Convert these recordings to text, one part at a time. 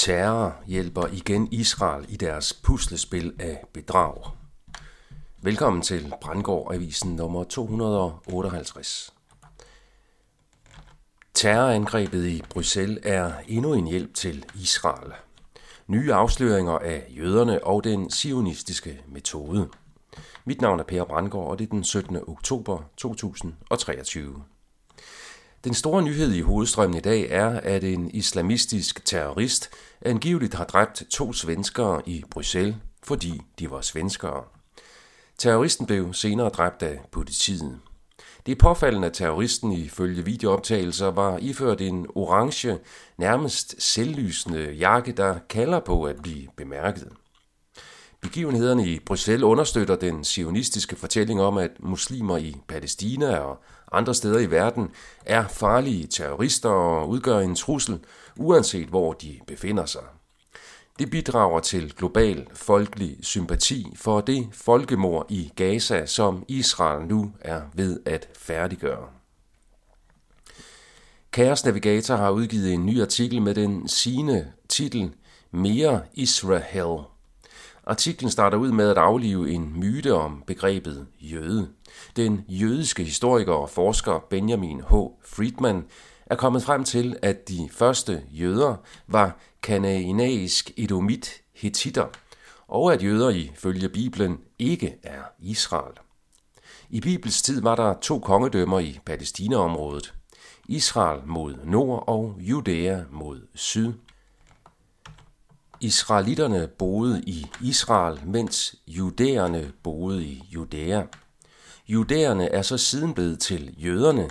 Terror hjælper igen Israel i deres puslespil af bedrag. Velkommen til Brandgård Avisen nummer 258. Terrorangrebet i Bruxelles er endnu en hjælp til Israel. Nye afsløringer af jøderne og den sionistiske metode. Mit navn er Per Brandgård, og det er den 17. oktober 2023. Den store nyhed i hovedstrømmen i dag er, at en islamistisk terrorist angiveligt har dræbt to svenskere i Bruxelles, fordi de var svenskere. Terroristen blev senere dræbt af politiet. Det er påfaldende, at terroristen ifølge videooptagelser var iført en orange, nærmest selvlysende jakke, der kalder på at blive bemærket. Begivenhederne i Bruxelles understøtter den sionistiske fortælling om, at muslimer i Palæstina og andre steder i verden er farlige terrorister og udgør en trussel, uanset hvor de befinder sig. Det bidrager til global folkelig sympati for det folkemord i Gaza, som Israel nu er ved at færdiggøre. Kaos Navigator har udgivet en ny artikel med den sigende titel Mere Israel – Artiklen starter ud med at aflive en myte om begrebet jøde. Den jødiske historiker og forsker Benjamin H. Friedman er kommet frem til, at de første jøder var kanaanæisk edomit hetitter, og at jøder ifølge Bibelen ikke er Israel. I Bibels tid var der to kongedømmer i Palæstinaområdet. Israel mod nord og Judæa mod syd. Israelitterne boede i Israel, mens judæerne boede i Judæa. Judæerne er så siden blevet til jøderne,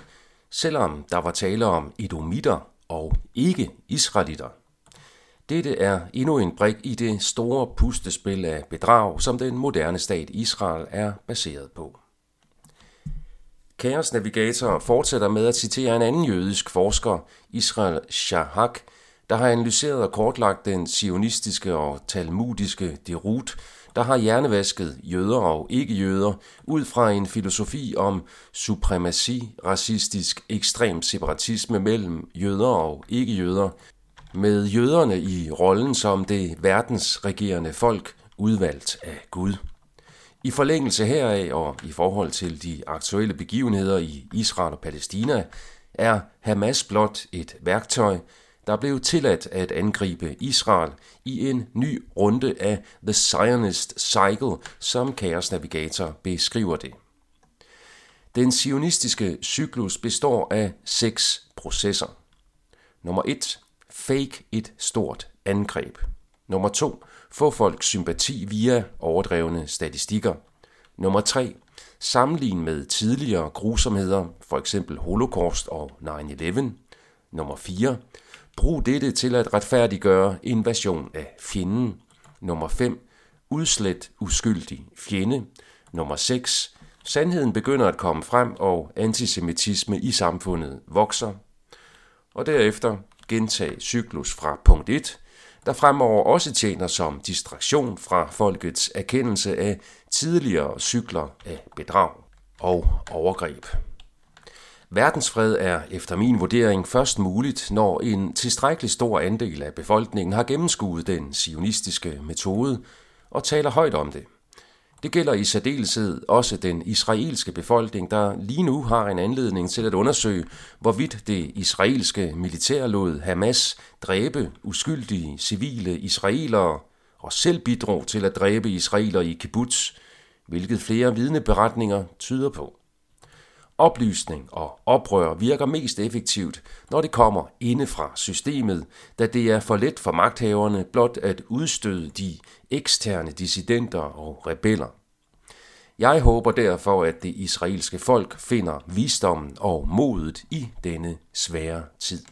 selvom der var tale om edomitter og ikke israelitter. Dette er endnu en brik i det store pustespil af bedrag, som den moderne stat Israel er baseret på. Chaos Navigator fortsætter med at citere en anden jødisk forsker, Israel Shahak, der har analyseret og kortlagt den sionistiske og talmudiske derut, der har hjernevasket jøder og ikke-jøder ud fra en filosofi om supremaci, racistisk ekstrem separatisme mellem jøder og ikke-jøder, med jøderne i rollen som det verdensregerende folk udvalgt af Gud. I forlængelse heraf og i forhold til de aktuelle begivenheder i Israel og Palæstina, er Hamas blot et værktøj, der blev tilladt at angribe Israel i en ny runde af The Zionist Cycle, som Chaos Navigator beskriver det. Den sionistiske cyklus består af seks processer. Nummer 1. Fake et stort angreb. Nummer 2. Få folk sympati via overdrevne statistikker. Nummer 3. Sammenlign med tidligere grusomheder, f.eks. Holocaust og 9-11. Nummer 4 Brug dette til at retfærdiggøre invasion af fjenden. Nummer 5. Udslet uskyldig fjende. Nummer 6. Sandheden begynder at komme frem, og antisemitisme i samfundet vokser. Og derefter gentag cyklus fra punkt 1, der fremover også tjener som distraktion fra folkets erkendelse af tidligere cykler af bedrag og overgreb. Verdensfred er efter min vurdering først muligt, når en tilstrækkelig stor andel af befolkningen har gennemskuet den sionistiske metode og taler højt om det. Det gælder i særdeleshed også den israelske befolkning, der lige nu har en anledning til at undersøge, hvorvidt det israelske militær lod Hamas dræbe uskyldige civile israelere og selv bidrog til at dræbe israelere i kibbutz, hvilket flere vidneberetninger tyder på. Oplysning og oprør virker mest effektivt, når det kommer inde fra systemet, da det er for let for magthaverne blot at udstøde de eksterne dissidenter og rebeller. Jeg håber derfor, at det israelske folk finder visdommen og modet i denne svære tid.